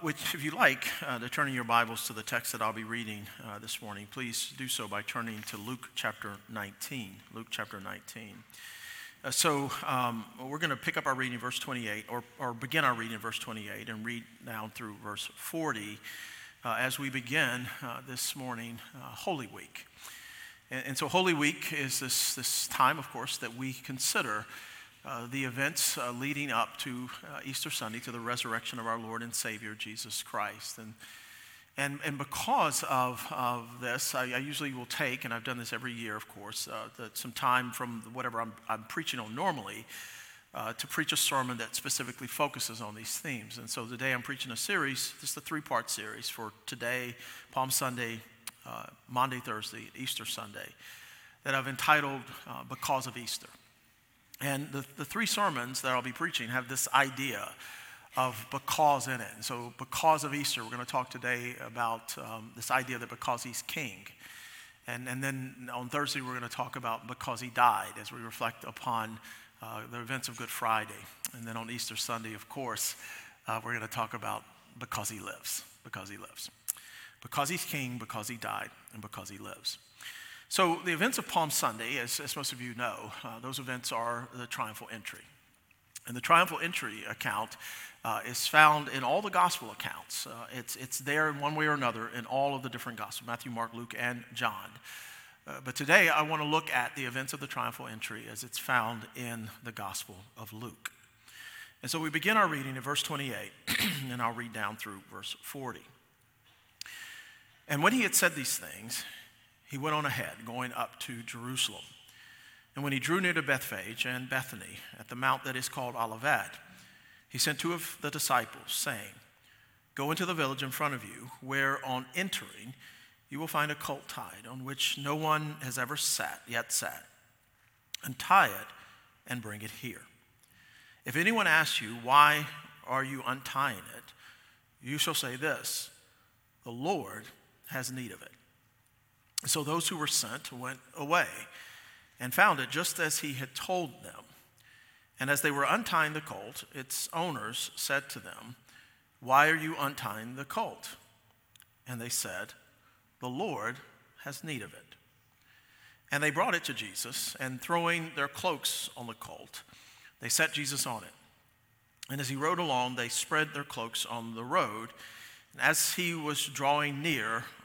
Which, if you like, uh, to turn in your Bibles to the text that I'll be reading uh, this morning, please do so by turning to Luke chapter 19. Luke chapter 19. Uh, so um, we're going to pick up our reading, verse 28, or, or begin our reading in verse 28 and read down through verse 40 uh, as we begin uh, this morning, uh, Holy Week. And, and so, Holy Week is this, this time, of course, that we consider uh, the events uh, leading up to uh, Easter Sunday, to the resurrection of our Lord and Savior, Jesus Christ. And, and, and because of, of this, I, I usually will take, and I've done this every year, of course, uh, the, some time from whatever I'm, I'm preaching on normally uh, to preach a sermon that specifically focuses on these themes. And so today I'm preaching a series, just a three part series for today, Palm Sunday, Monday, Thursday, Easter Sunday, that I've entitled Because of Easter. And the, the three sermons that I'll be preaching have this idea of because in it. And so, because of Easter, we're going to talk today about um, this idea that because he's king. And, and then on Thursday, we're going to talk about because he died as we reflect upon uh, the events of Good Friday. And then on Easter Sunday, of course, uh, we're going to talk about because he lives. Because he lives. Because he's king, because he died, and because he lives. So, the events of Palm Sunday, as, as most of you know, uh, those events are the triumphal entry. And the triumphal entry account uh, is found in all the gospel accounts. Uh, it's, it's there in one way or another in all of the different gospels Matthew, Mark, Luke, and John. Uh, but today I want to look at the events of the triumphal entry as it's found in the gospel of Luke. And so we begin our reading in verse 28, and I'll read down through verse 40. And when he had said these things, he went on ahead, going up to Jerusalem. And when he drew near to Bethphage and Bethany at the mount that is called Olivet, he sent two of the disciples, saying, Go into the village in front of you, where on entering you will find a colt tied, on which no one has ever sat, yet sat. Untie it and bring it here. If anyone asks you, Why are you untying it? you shall say this The Lord has need of it. So those who were sent went away and found it just as he had told them. And as they were untying the colt, its owners said to them, Why are you untying the colt? And they said, The Lord has need of it. And they brought it to Jesus, and throwing their cloaks on the colt, they set Jesus on it. And as he rode along, they spread their cloaks on the road. And as he was drawing near,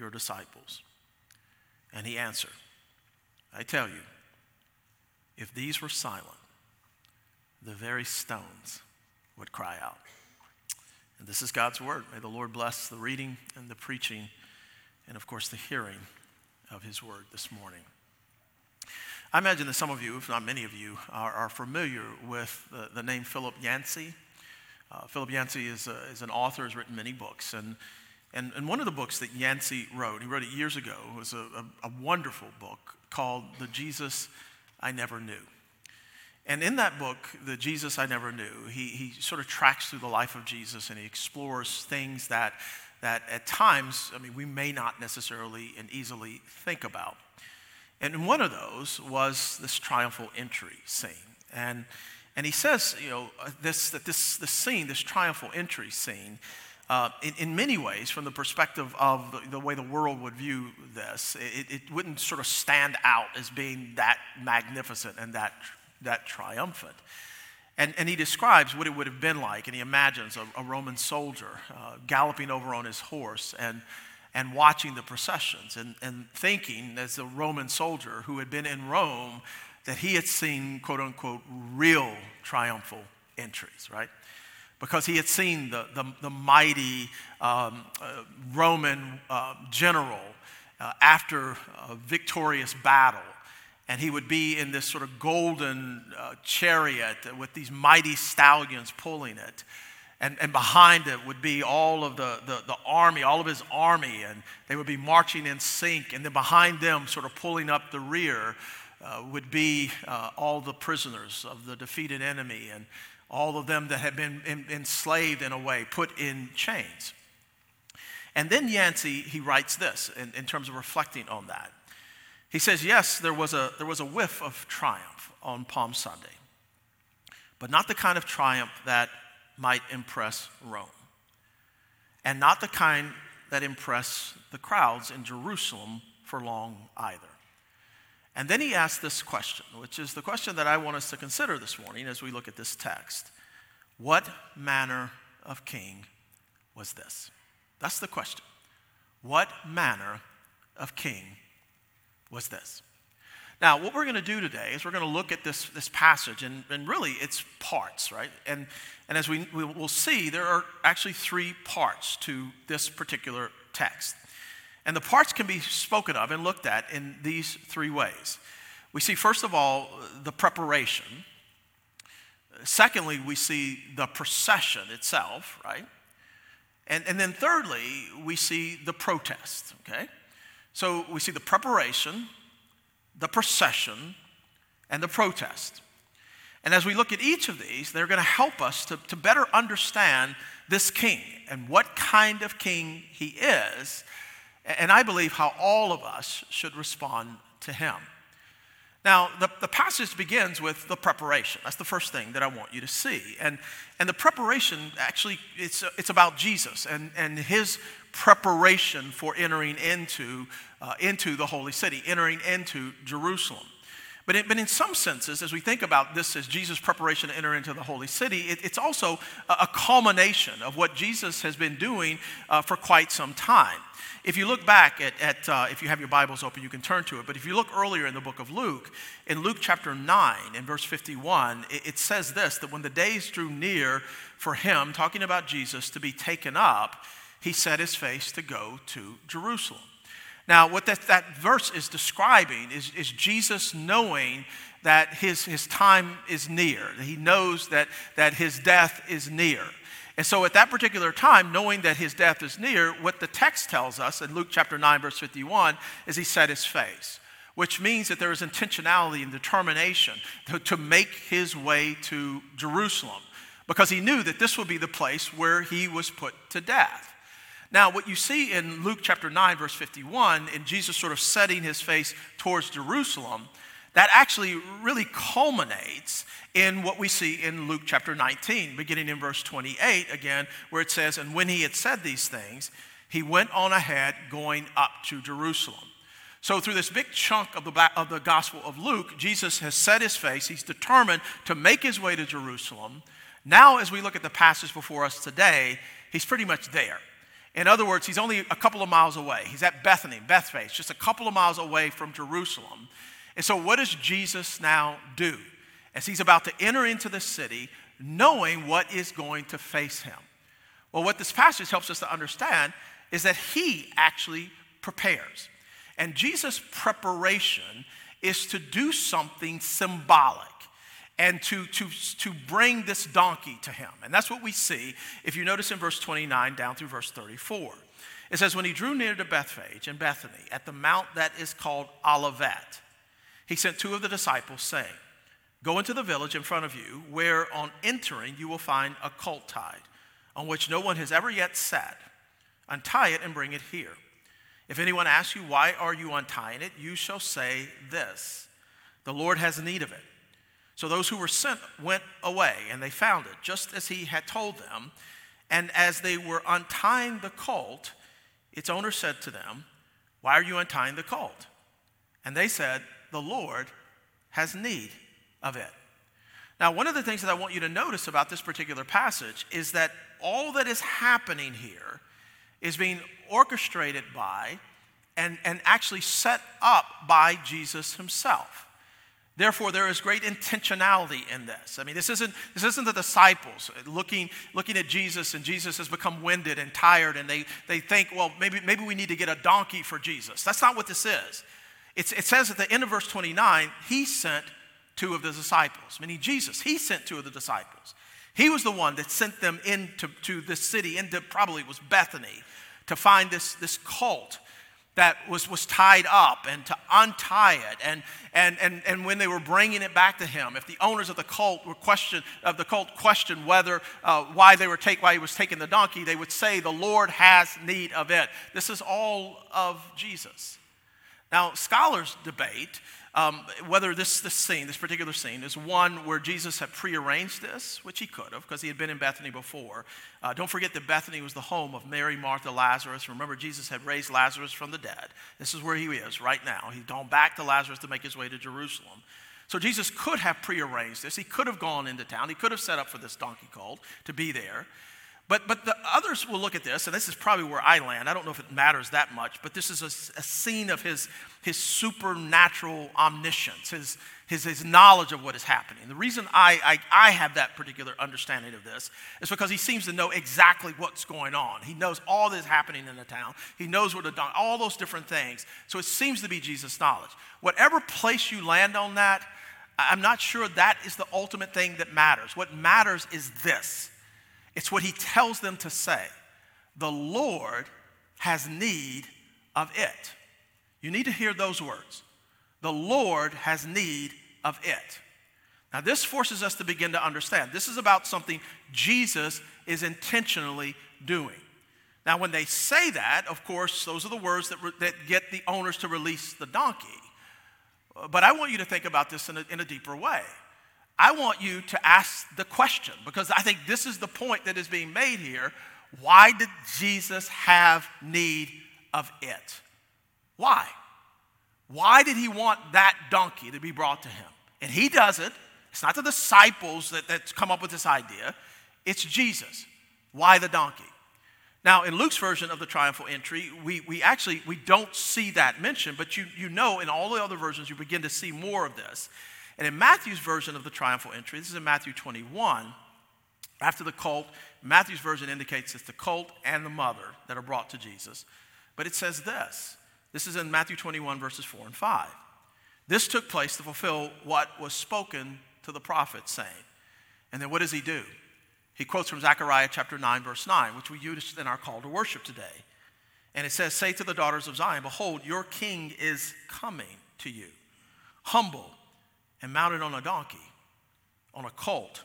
your disciples? And he answered, I tell you, if these were silent, the very stones would cry out. And this is God's word. May the Lord bless the reading and the preaching, and of course, the hearing of his word this morning. I imagine that some of you, if not many of you, are, are familiar with the, the, name Philip Yancey. Uh, Philip Yancey is, a, is an author, has written many books, and and, and one of the books that Yancey wrote, he wrote it years ago, was a, a, a wonderful book called The Jesus I Never Knew. And in that book, The Jesus I Never Knew, he, he sort of tracks through the life of Jesus and he explores things that, that at times, I mean, we may not necessarily and easily think about. And one of those was this triumphal entry scene. And, and he says, you know, uh, this, that this, this scene, this triumphal entry scene, uh, in, in, many ways, from the perspective of the, the way the world would view this, it, it, wouldn't sort of stand out as being that magnificent and that, that triumphant. And, and he describes what it would have been like, and he imagines a, a Roman soldier uh, galloping over on his horse and, and watching the processions and, and thinking, as a Roman soldier who had been in Rome, that he had seen, quote unquote, real triumphal entries, right? Because he had seen the, the, the mighty um, uh, Roman uh, general uh, after a victorious battle. And he would be in this sort of golden uh, chariot with these mighty stallions pulling it. And, and behind it would be all of the, the, the army, all of his army, and they would be marching in sync. And then behind them, sort of pulling up the rear, uh, would be uh, all the prisoners of the defeated enemy and all of them that had been enslaved in a way, put in chains. And then Yancey, he writes this in, in terms of reflecting on that. He says, Yes, there was, a, there was a whiff of triumph on Palm Sunday, but not the kind of triumph that might impress Rome, and not the kind that impress the crowds in Jerusalem for long either. And then he asked this question, which is the question that I want us to consider this morning as we look at this text What manner of king was this? That's the question. What manner of king was this? Now, what we're going to do today is we're going to look at this, this passage, and, and really it's parts, right? And, and as we, we will see, there are actually three parts to this particular text. And the parts can be spoken of and looked at in these three ways. We see, first of all, the preparation. Secondly, we see the procession itself, right? And, and then thirdly, we see the protest, okay? So we see the preparation, the procession, and the protest. And as we look at each of these, they're going to help us to, to better understand this king and what kind of king he is, and I believe how all of us should respond to him. Now, the, the passage begins with the preparation. That's the first thing that I want you to see. And, and the preparation, actually, it's, it's about Jesus and, and his preparation for entering into, uh, into the holy city, entering into Jerusalem. But in, but in some senses, as we think about this as Jesus' preparation to enter into the holy city, it, it's also a, a, culmination of what Jesus has been doing uh, for quite some time. If you look back at, at uh, if you have your Bibles open, you can turn to it. But if you look earlier in the book of Luke, in Luke chapter 9, in verse 51, it, it says this that when the days drew near for him, talking about Jesus, to be taken up, he set his face to go to Jerusalem. Now, what that, that verse is describing is, is Jesus knowing that his, his time is near. He knows that, that his death is near. And so at that particular time, knowing that his death is near, what the text tells us in Luke chapter 9, verse 51, is he set his face, which means that there is intentionality and determination to, to make his way to Jerusalem because he knew that this would be the place where he was put to death. Now, what you see in Luke chapter 9, verse 51, in Jesus sort of setting his face towards Jerusalem, that actually really culminates in what we see in Luke chapter 19, beginning in verse 28 again, where it says, And when he had said these things, he went on ahead going up to Jerusalem. So, through this big chunk of the, of the Gospel of Luke, Jesus has set his face. He's determined to make his way to Jerusalem. Now, as we look at the passage before us today, he's pretty much there. In other words, he's only a couple of miles away. He's at Bethany, Bethphage, just a couple of miles away from Jerusalem. And so, what does Jesus now do as he's about to enter into the city, knowing what is going to face him? Well, what this passage helps us to understand is that he actually prepares. And Jesus' preparation is to do something symbolic and to, to, to bring this donkey to him. And that's what we see if you notice in verse 29 down through verse 34. It says, When he drew near to Bethphage and Bethany at the mount that is called Olivet, he sent two of the disciples, saying, Go into the village in front of you, where on entering you will find a colt tied, on which no one has ever yet sat. Untie it and bring it here. If anyone asks you, Why are you untying it? you shall say this The Lord has need of it. So those who were sent went away, and they found it, just as he had told them. And as they were untying the colt, its owner said to them, Why are you untying the colt? And they said, the Lord has need of it. Now, one of the things that I want you to notice about this particular passage is that all that is happening here is being orchestrated by and, and actually set up by Jesus himself. Therefore, there is great intentionality in this. I mean, this isn't, this isn't the disciples looking, looking at Jesus, and Jesus has become winded and tired, and they, they think, well, maybe, maybe we need to get a donkey for Jesus. That's not what this is. It's, it says at the end of verse 29, he sent two of the disciples, meaning Jesus. He sent two of the disciples. He was the one that sent them into to this city, into probably was Bethany, to find this, this cult that was, was tied up and to untie it. And, and, and, and when they were bringing it back to him, if the owners of the cult were question, of the cult questioned whether, uh, why they were take, why he was taking the donkey, they would say, the Lord has need of it. This is all of Jesus. Now, scholars debate um, whether this, this scene, this particular scene, is one where Jesus had prearranged this, which he could have, because he had been in Bethany before. Uh, don't forget that Bethany was the home of Mary, Martha, Lazarus. Remember, Jesus had raised Lazarus from the dead. This is where he is right now. He's gone back to Lazarus to make his way to Jerusalem. So Jesus could have prearranged this. He could have gone into town. He could have set up for this donkey cult to be there. But, but the others will look at this, and this is probably where I land. I don't know if it matters that much, but this is a, a scene of his, his supernatural omniscience, his, his, his knowledge of what is happening. The reason I, I, I have that particular understanding of this is because he seems to know exactly what's going on. He knows all that's happening in the town, he knows what done, all those different things. So it seems to be Jesus' knowledge. Whatever place you land on that, I'm not sure that is the ultimate thing that matters. What matters is this it's what he tells them to say. The Lord has need of it. You need to hear those words. The Lord has need of it. Now, this forces us to begin to understand this is about something Jesus is intentionally doing. Now, when they say that, of course, those are the words that, re- that get the owners to release the donkey. But I want you to think about this in a, in a deeper way. I want you to ask the question because I think this is the point that is being made here. Why did Jesus have need of it? Why? Why did he want that donkey to be brought to him? And he does it. It's not the disciples that, that come up with this idea, it's Jesus. Why the donkey? Now, in Luke's version of the triumphal entry, we, we actually we don't see that mentioned, but you, you know in all the other versions you begin to see more of this. And in Matthew's version of the triumphal entry, this is in Matthew 21, after the cult, Matthew's version indicates it's the cult and the mother that are brought to Jesus. But it says this this is in Matthew 21, verses 4 and 5. This took place to fulfill what was spoken to the prophet, saying, and then what does he do? He quotes from Zechariah chapter 9, verse 9, which we use in our call to worship today. And it says, Say to the daughters of Zion, Behold, your king is coming to you, humble and mounted on a donkey, on a colt,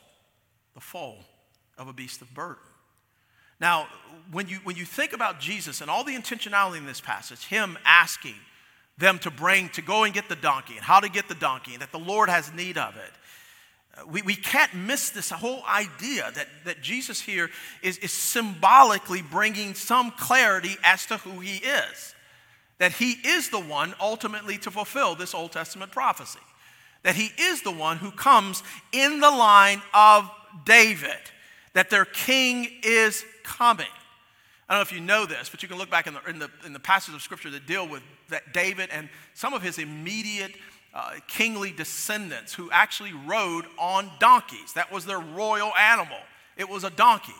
the foal of a beast of burden. Now, when you, when you think about Jesus and all the intentionality in this passage, him asking them to bring, to go and get the donkey, and how to get the donkey, and that the Lord has need of it, uh, we, we can't miss this whole idea that, that Jesus here is, is symbolically bringing some clarity as to who he is. That he is the one ultimately to fulfill this Old Testament prophecy that he is the one who comes in the line of David, that their king is coming. I don't know if you know this, but you can look back in the, in the, in the passages of scripture that deal with that David and some of his immediate uh, kingly descendants who actually rode on donkeys. That was their royal animal, it was a donkey.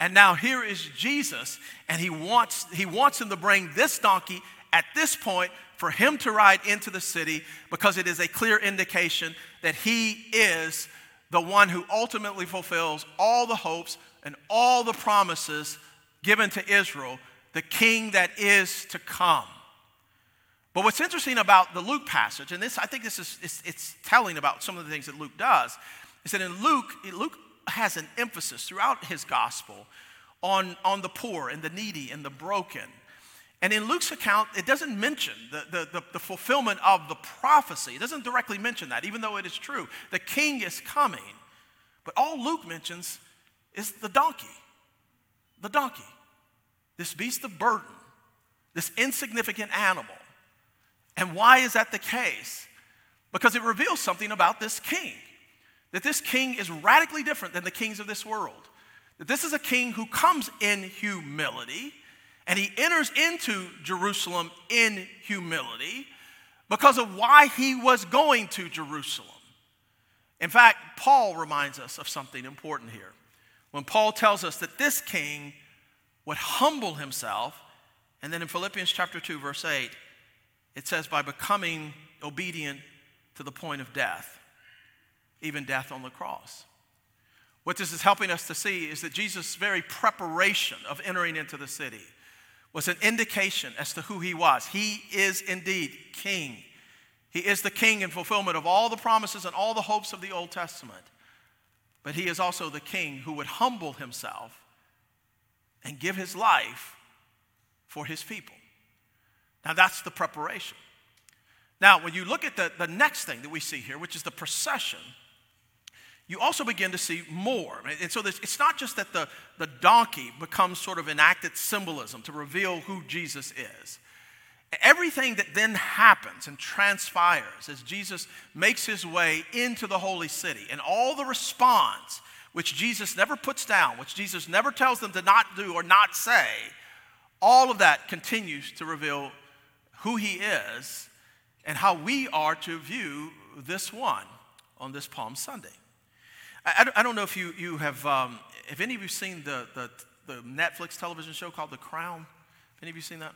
And now here is Jesus, and he wants, he wants him to bring this donkey at this point for him to ride into the city because it is a clear indication that he is the one who ultimately fulfills all the hopes and all the promises given to Israel, the king that is to come. But what's interesting about the Luke passage, and this I think this is it's, it's telling about some of the things that Luke does, is that in Luke, Luke has an emphasis throughout his gospel on, on the poor and the needy and the broken and in Luke's account, it doesn't mention the, the, the, the, fulfillment of the prophecy. It doesn't directly mention that, even though it is true. The king is coming. But all Luke mentions is the donkey. The donkey. This beast of burden, this insignificant animal. And why is that the case? Because it reveals something about this king. That this king is radically different than the kings of this world. That this is a king who comes in humility and he enters into Jerusalem in humility because of why he was going to Jerusalem. In fact, Paul reminds us of something important here. When Paul tells us that this king would humble himself, and then in Philippians chapter 2, verse 8, it says, by becoming obedient to the point of death, even death on the cross. What this is helping us to see is that Jesus' very preparation of entering into the city was an indication as to who he was. He is indeed king. He is the king in fulfillment of all the promises and all the hopes of the Old Testament. But he is also the king who would humble himself and give his life for his people. Now, that's the preparation. Now, when you look at the, the next thing that we see here, which is the procession, you also begin to see more. And so it's not just that the, the donkey becomes sort of enacted symbolism to reveal who Jesus is. Everything that then happens and transpires as Jesus makes his way into the holy city and all the response, which Jesus never puts down, which Jesus never tells them to not do or not say, all of that continues to reveal who he is and how we are to view this one on this Palm Sunday. I, I don't know if you, you have, um, have any of you seen the, the, the Netflix television show called The Crown? Have any of you seen that?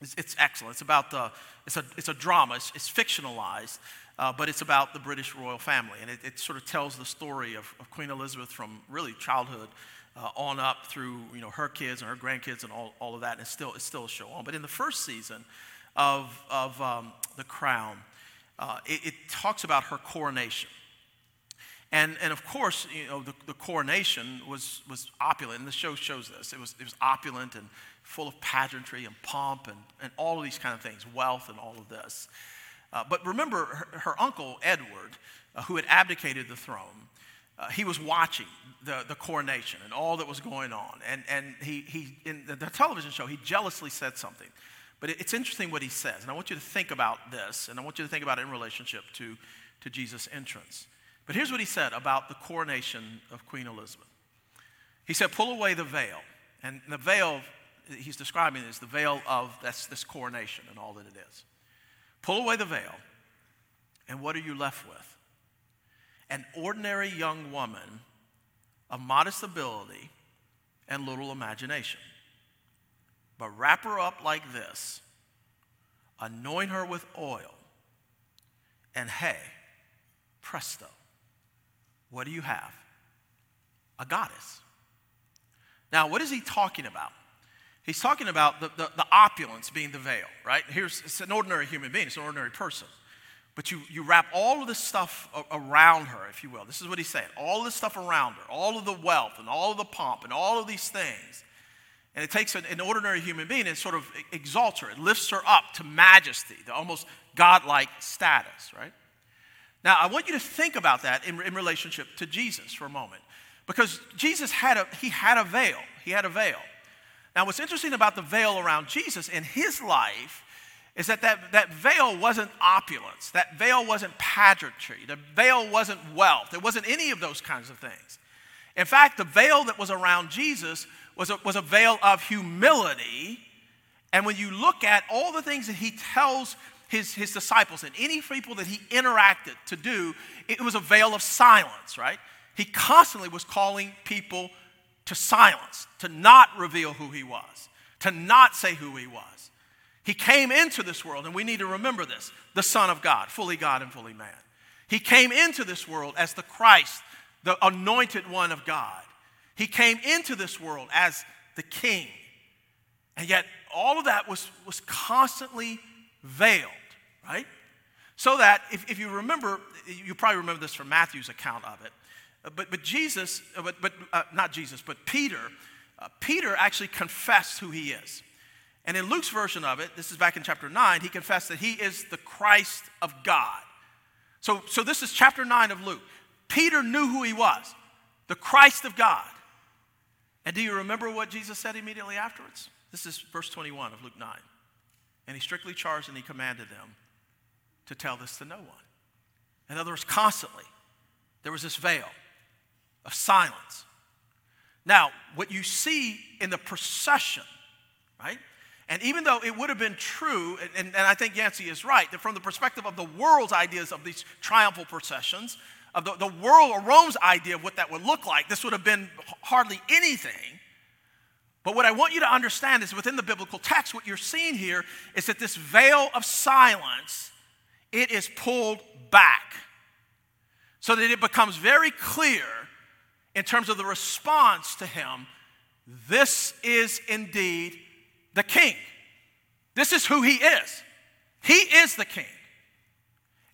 It's, it's excellent. It's about the, it's a, it's a drama, it's, it's fictionalized, uh, but it's about the British royal family. And it, it sort of tells the story of, of Queen Elizabeth from really childhood uh, on up through you know, her kids and her grandkids and all, all of that. And it's still, it's still a show on. But in the first season of, of um, The Crown, uh, it, it, talks about her coronation. And, and of course, you know, the, the coronation was, was opulent, and the show shows this. It was, it was opulent and full of pageantry and pomp and, and all of these kind of things, wealth and all of this. Uh, but remember, her, her uncle, Edward, uh, who had abdicated the throne, uh, he was watching the, the coronation and all that was going on. And, and he, he, in the, the television show, he jealously said something. But it, it's interesting what he says. And I want you to think about this, and I want you to think about it in relationship to, to Jesus' entrance. But here's what he said about the coronation of Queen Elizabeth. He said, Pull away the veil. And the veil he's describing is the veil of that's this coronation and all that it is. Pull away the veil, and what are you left with? An ordinary young woman of modest ability and little imagination. But wrap her up like this, anoint her with oil, and hey, presto, what do you have? A goddess. Now, what is he talking about? He's talking about the, the, the, opulence being the veil, right? Here's it's an ordinary human being, it's an ordinary person. But you, you wrap all of this stuff around her, if you will. This is what he's saying. All this stuff around her, all of the wealth and all of the pomp and all of these things. And it takes an, an ordinary human being and sort of exalts her. It lifts her up to majesty, the almost godlike status, right? Now, I want you to think about that in, in relationship to Jesus for a moment. Because Jesus had a, he had a veil. He had a veil. Now, what's interesting about the veil around Jesus in his life is that, that that veil wasn't opulence, that veil wasn't pageantry, the veil wasn't wealth, it wasn't any of those kinds of things. In fact, the veil that was around Jesus was a, was a veil of humility. And when you look at all the things that he tells his, his disciples and any people that he interacted to do, it was a veil of silence, right? He constantly was calling people to silence, to not reveal who he was, to not say who he was. He came into this world, and we need to remember this the Son of God, fully God and fully man. He came into this world as the Christ, the anointed one of God. He came into this world as the King. And yet, all of that was, was constantly veiled, right? So that, if, if you remember, you probably remember this from Matthew's account of it, uh, but, but Jesus, uh, but, but uh, not Jesus, but Peter, uh, Peter actually confessed who he is. And in Luke's version of it, this is back in chapter 9, he confessed that he is the Christ of God. So, so this is chapter 9 of Luke. Peter knew who he was, the Christ of God. And do you remember what Jesus said immediately afterwards? This is verse 21 of Luke 9. And he strictly charged and he commanded them to tell this to no one. In other words, constantly, there was this veil of silence. Now, what you see in the procession, right? And even though it would have been true, and, and, I think Yancey is right, that from the perspective of the world's ideas of these triumphal processions, of the, the world or Rome's idea of what that would look like, this would have been hardly anything. But what I want you to understand is within the biblical text, what you're seeing here is that this veil of silence, it is pulled back so that it becomes very clear in terms of the response to him, this is indeed the king. This is who he is. He is the king.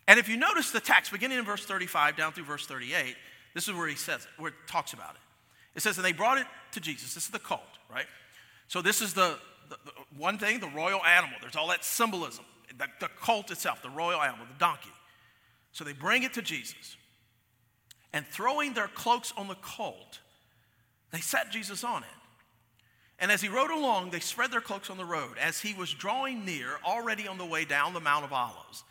And if you notice the text, beginning in verse 35 down through verse 38, this is where he says it, where it talks about it. It says, and they brought it to Jesus. This is the cult, right? So this is the, the, the one thing, the royal animal. There's all that symbolism. The, the colt itself, the royal animal, the donkey. So they bring it to Jesus. And throwing their cloaks on the colt, they set Jesus on it. And as he rode along, they spread their cloaks on the road. As he was drawing near, already on the way down the Mount of Olives,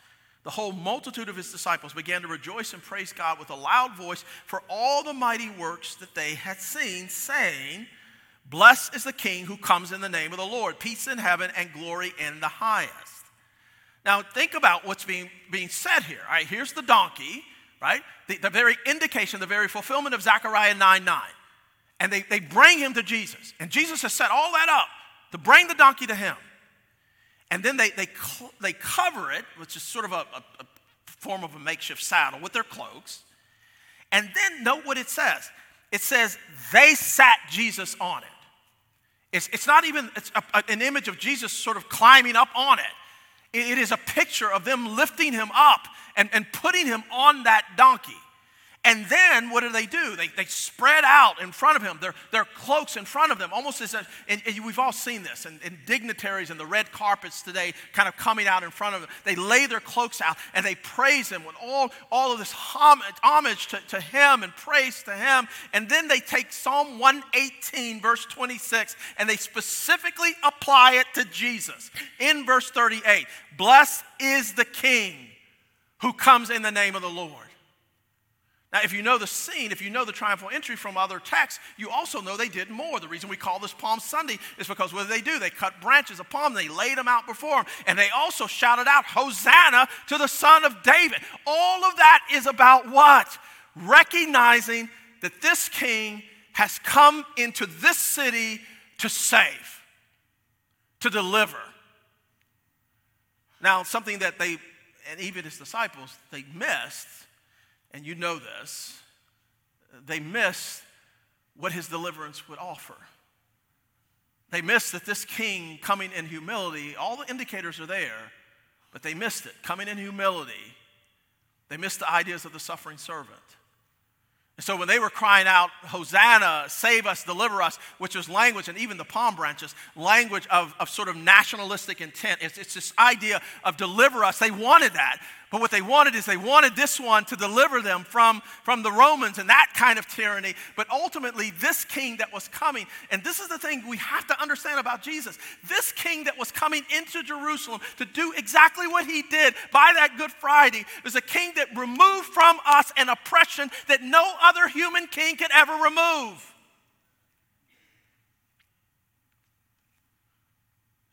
the whole multitude of his disciples began to rejoice and praise God with a loud voice for all the mighty works that they had seen, saying, Blessed is the King who comes in the name of the Lord, peace in heaven and glory in the highest. Now, think about what's being, being said here. All right, here's the donkey, right? The, the very indication, the very fulfillment of Zechariah 9 9. And they, they bring him to Jesus. And Jesus has set all that up to bring the donkey to him. And then they, they, cl- they cover it, which is sort of a, a, a form of a makeshift saddle, with their cloaks. And then note what it says it says, they sat Jesus on it. It's, it's not even it's a, an image of Jesus sort of climbing up on it. It. Is a picture of them lifting him up and, and putting him on that donkey. And then what do they do? They, they spread out in front of him, their, their cloaks in front of them, almost as, a, and, and we've all seen this, and, and dignitaries and the red carpets today kind of coming out in front of them. They lay their cloaks out and they praise him with all, all of this homage, homage to, to him and praise to him. And then they take Psalm 118, verse 26, and they specifically apply it to Jesus. In verse 38, blessed is the King who comes in the name of the Lord. Now, if you know the scene, if you know the triumphal entry from other texts, you also know they did more. The reason we call this Palm Sunday is because what did they do? They cut branches of palm, they laid them out before him, and they also shouted out, Hosanna to the Son of David. All of that is about what? Recognizing that this king has come into this city to save, to deliver. Now, something that they, and even his disciples, they missed and you know this, they missed what his deliverance would offer. They missed that this king coming in humility, all the indicators are there, but they missed it. Coming in humility, they missed the ideas of the suffering servant. And so when they were crying out, Hosanna, save us, deliver us, which was language, and even the palm branches, language of, of sort of nationalistic intent. It's, it's this idea of deliver us. They wanted that. But what they wanted is they wanted this one to deliver them from, from the Romans and that kind of tyranny. But ultimately, this king that was coming, and this is the thing we have to understand about Jesus this king that was coming into Jerusalem to do exactly what he did by that Good Friday was a king that removed from us an oppression that no other human king could ever remove.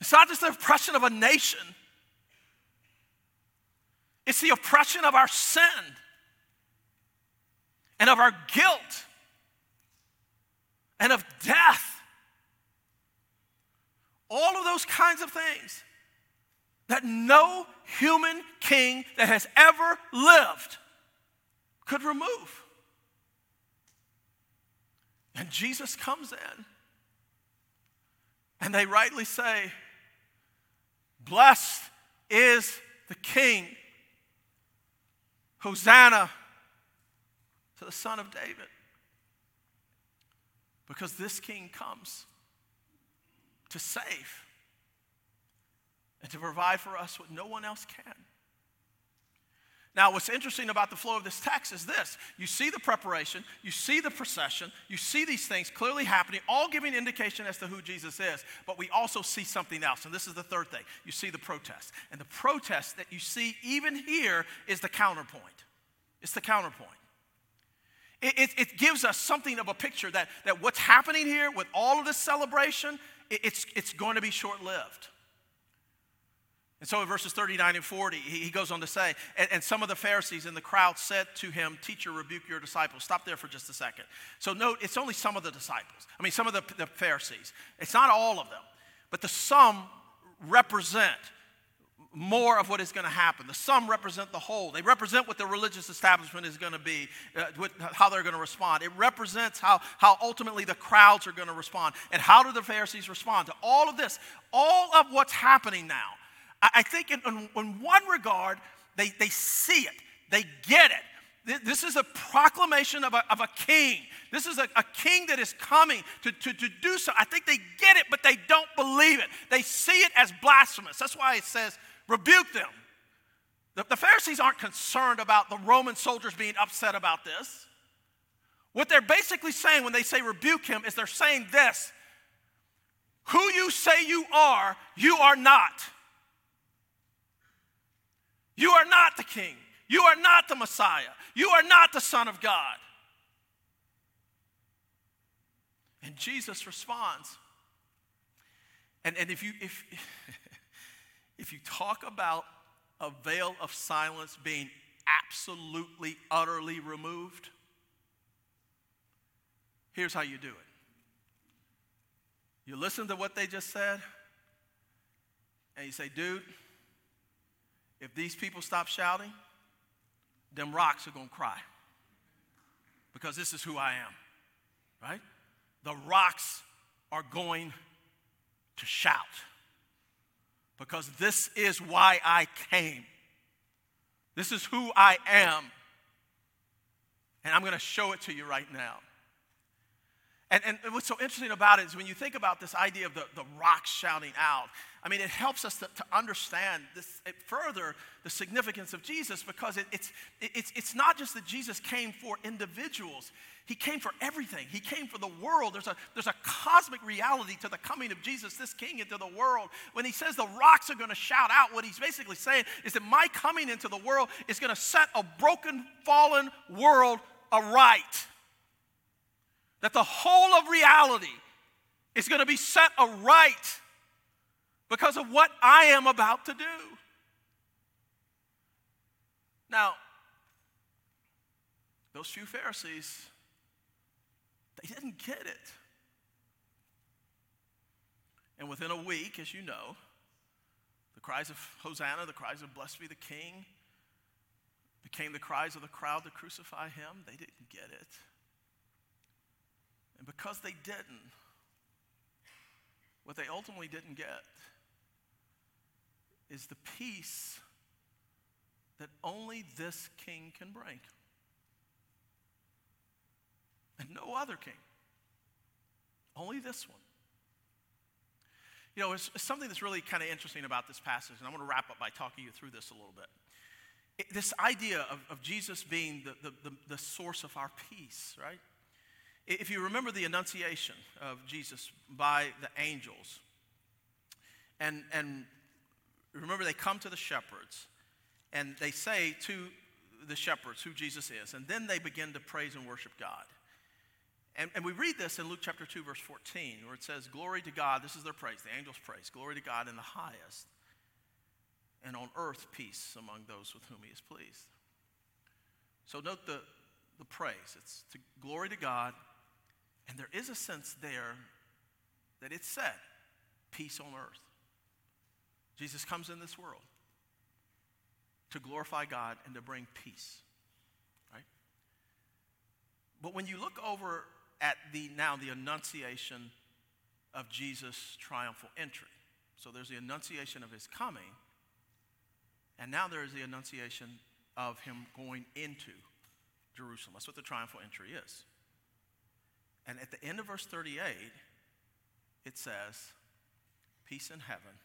It's not just the oppression of a nation. It's the oppression of our sin and of our guilt and of death. All of those kinds of things that no human king that has ever lived could remove. And Jesus comes in, and they rightly say, Blessed is the King Hosanna to the Son of David. Because this king comes to save and to provide for us what no one else can. Now, what's interesting about the flow of this text is this you see the preparation, you see the procession, you see these things clearly happening, all giving indication as to who Jesus is, but we also see something else. And this is the third thing you see the protest. And the protest that you see even here is the counterpoint. It's the counterpoint. It, it, it, gives us something of a picture that, that what's happening here with all of this celebration, it, it's, it's going to be short lived. And so in verses 39 and 40, he, goes on to say, and, and, some of the Pharisees in the crowd said to him, Teacher, rebuke your disciples. Stop there for just a second. So note, it's only some of the disciples. I mean, some of the, the Pharisees. It's not all of them, but the some represent more of what is going to happen. The some represent the whole. They represent what the religious establishment is going to be, uh, what, how they're going to respond. It represents how, how ultimately the crowds are going to respond. And how do the Pharisees respond to all of this? All of what's happening now. I, think in, in, in one regard, they, they see it, they get it. This is a proclamation of a, of a king. This is a, a king that is coming to, to, to do so. I think they get it, but they don't believe it. They see it as blasphemous. That's why it says, rebuke them. The, the Pharisees aren't concerned about the Roman soldiers being upset about this. What they're basically saying when they say rebuke him is they're saying this Who you say you are, you are not. You are not the king. You are not the Messiah. You are not the Son of God. And Jesus responds. And, and if, you, if, if you talk about a veil of silence being absolutely, utterly removed, here's how you do it. You listen to what they just said, and you say, dude, if these people stop shouting, them rocks are going to cry. Because this is who I am, right? The rocks are going to shout. Because this is why I came. This is who I am. And I'm going to show it to you right now. And, and what's so interesting about it is when you think about this idea of the, the rocks shouting out, I mean, it helps us to, to understand this further the significance of Jesus because it, it's, it's, it's not just that Jesus came for individuals, He came for everything. He came for the world. There's a, there's a cosmic reality to the coming of Jesus, this King, into the world. When He says the rocks are going to shout out, what He's basically saying is that my coming into the world is going to set a broken, fallen world aright that the whole of reality is going to be set aright because of what I am about to do. Now, those few Pharisees, they didn't get it. And within a week, as you know, the cries of Hosanna, the cries of Blessed be the King, became the cries of the crowd to crucify him. They didn't get it. And because they didn't, what they ultimately didn't get is the peace that only this king can bring. And no other king. Only this one. You know, it's, something that's really kind of interesting about this passage, and I'm going to wrap up by talking you through this a little bit. It, this idea of, of Jesus being the, the, the, the source of our peace, right? If you remember the annunciation of Jesus by the angels, and, and remember they come to the shepherds and they say to the shepherds who Jesus is, and then they begin to praise and worship God. And, and we read this in Luke chapter 2, verse 14, where it says, Glory to God, this is their praise, the angels' praise, glory to God in the highest, and on earth peace among those with whom he is pleased. So note the, the praise. It's to glory to God and there is a sense there that it said, peace on earth. Jesus comes in this world to glorify God and to bring peace. Right? But when you look over at the now the annunciation of Jesus' triumphal entry. So there's the annunciation of his coming, and now there is the annunciation of him going into Jerusalem. That's what the triumphal entry is. And at the end of verse 38, it says, Peace in heaven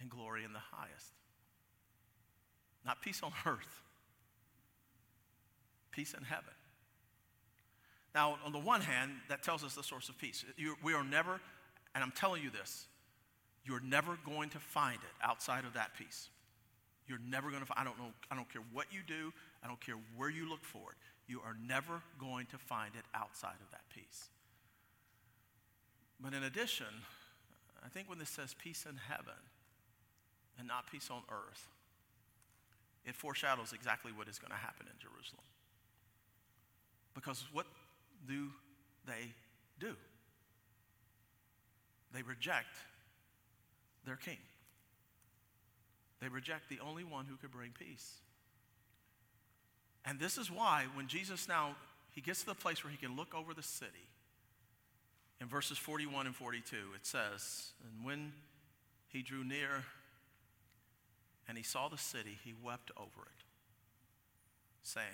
and glory in the highest. Not peace on earth, peace in heaven. Now, on the one hand, that tells us the source of peace. We are never, and I'm telling you this, you're never going to find it outside of that peace. You're never going to I don't know, I don't care what you do, I don't care where you look for it you are never going to find it outside of that peace. But in addition, I think when this says peace in heaven and not peace on earth, it foreshadows exactly what is going to happen in Jerusalem. Because what do they do? They reject their king. They reject the only one who could bring peace. And this is why when Jesus now he gets to the place where he can look over the city. In verses 41 and 42, it says, And when he drew near and he saw the city, he wept over it, saying,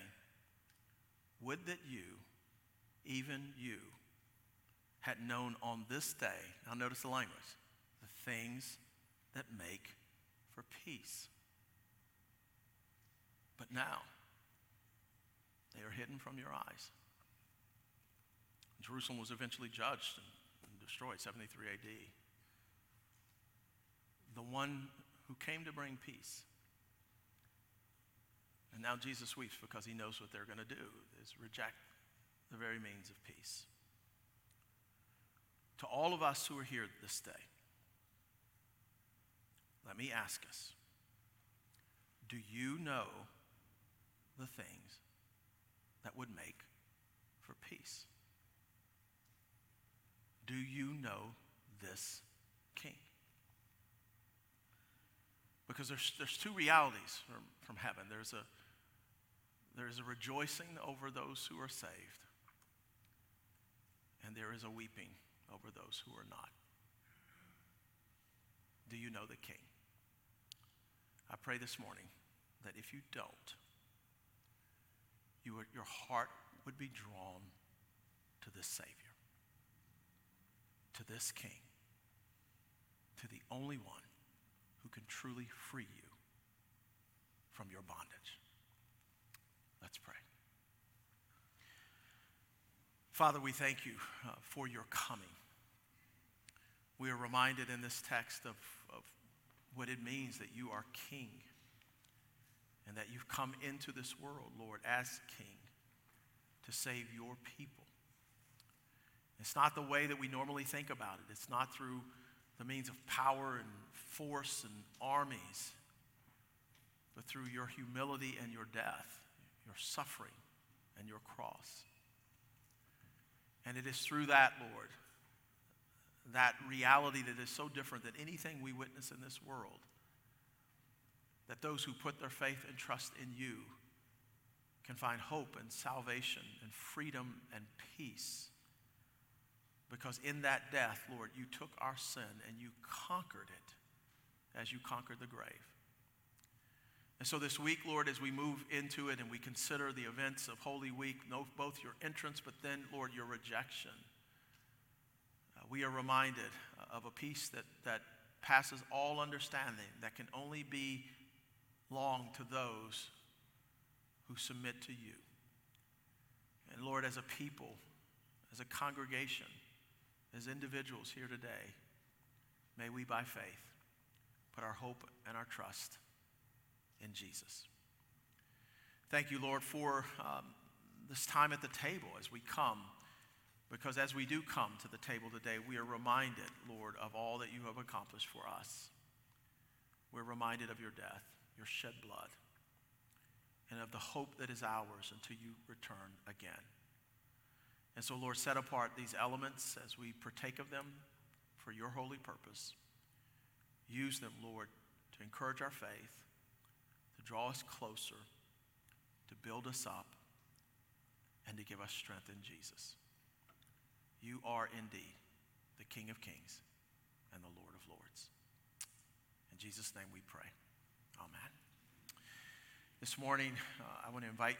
Would that you, even you, had known on this day, now notice the language, the things that make for peace. But now, they are hidden from your eyes. Jerusalem was eventually judged and destroyed, 73 AD. The one who came to bring peace. And now Jesus weeps because he knows what they're going to do is reject the very means of peace. To all of us who are here this day, let me ask us do you know the things that would make for peace? Do you know this king? Because there's, there's two realities from, from heaven there's a, there's a rejoicing over those who are saved, and there is a weeping over those who are not. Do you know the king? I pray this morning that if you don't, you would, your heart would be drawn to this Savior, to this King, to the only one who can truly free you from your bondage. Let's pray. Father, we thank you uh, for your coming. We are reminded in this text of, of what it means that you are king and that you've come into this world, Lord, as king to save your people. It's not the way that we normally think about it. It's not through the means of power and force and armies, but through your humility and your death, your suffering and your cross. And it is through that, Lord, that reality that is so different than anything we witness in this world, that those who put their faith and trust in you can find hope and salvation and freedom and peace. Because in that death, Lord, you took our sin and you conquered it as you conquered the grave. And so this week, Lord, as we move into it and we consider the events of Holy Week, both your entrance, but then, Lord, your rejection, uh, we are reminded of a peace that, that passes all understanding, that can only be long to those who submit to you. And Lord, as a people, as a congregation, as individuals here today, may we by faith put our hope and our trust in Jesus. Thank you, Lord, for um, this time at the table as we come, because as we do come to the table today, we are reminded, Lord, of all that you have accomplished for us. We're reminded of your death, your shed blood and of the hope that is ours until you return again. And so, Lord, set apart these elements as we partake of them for your holy purpose. Use them, Lord, to encourage our faith, to draw us closer, to build us up, and to give us strength in Jesus. You are indeed the King of Kings and the Lord of Lords. In Jesus' name we pray. Amen. This morning, uh, I want to invite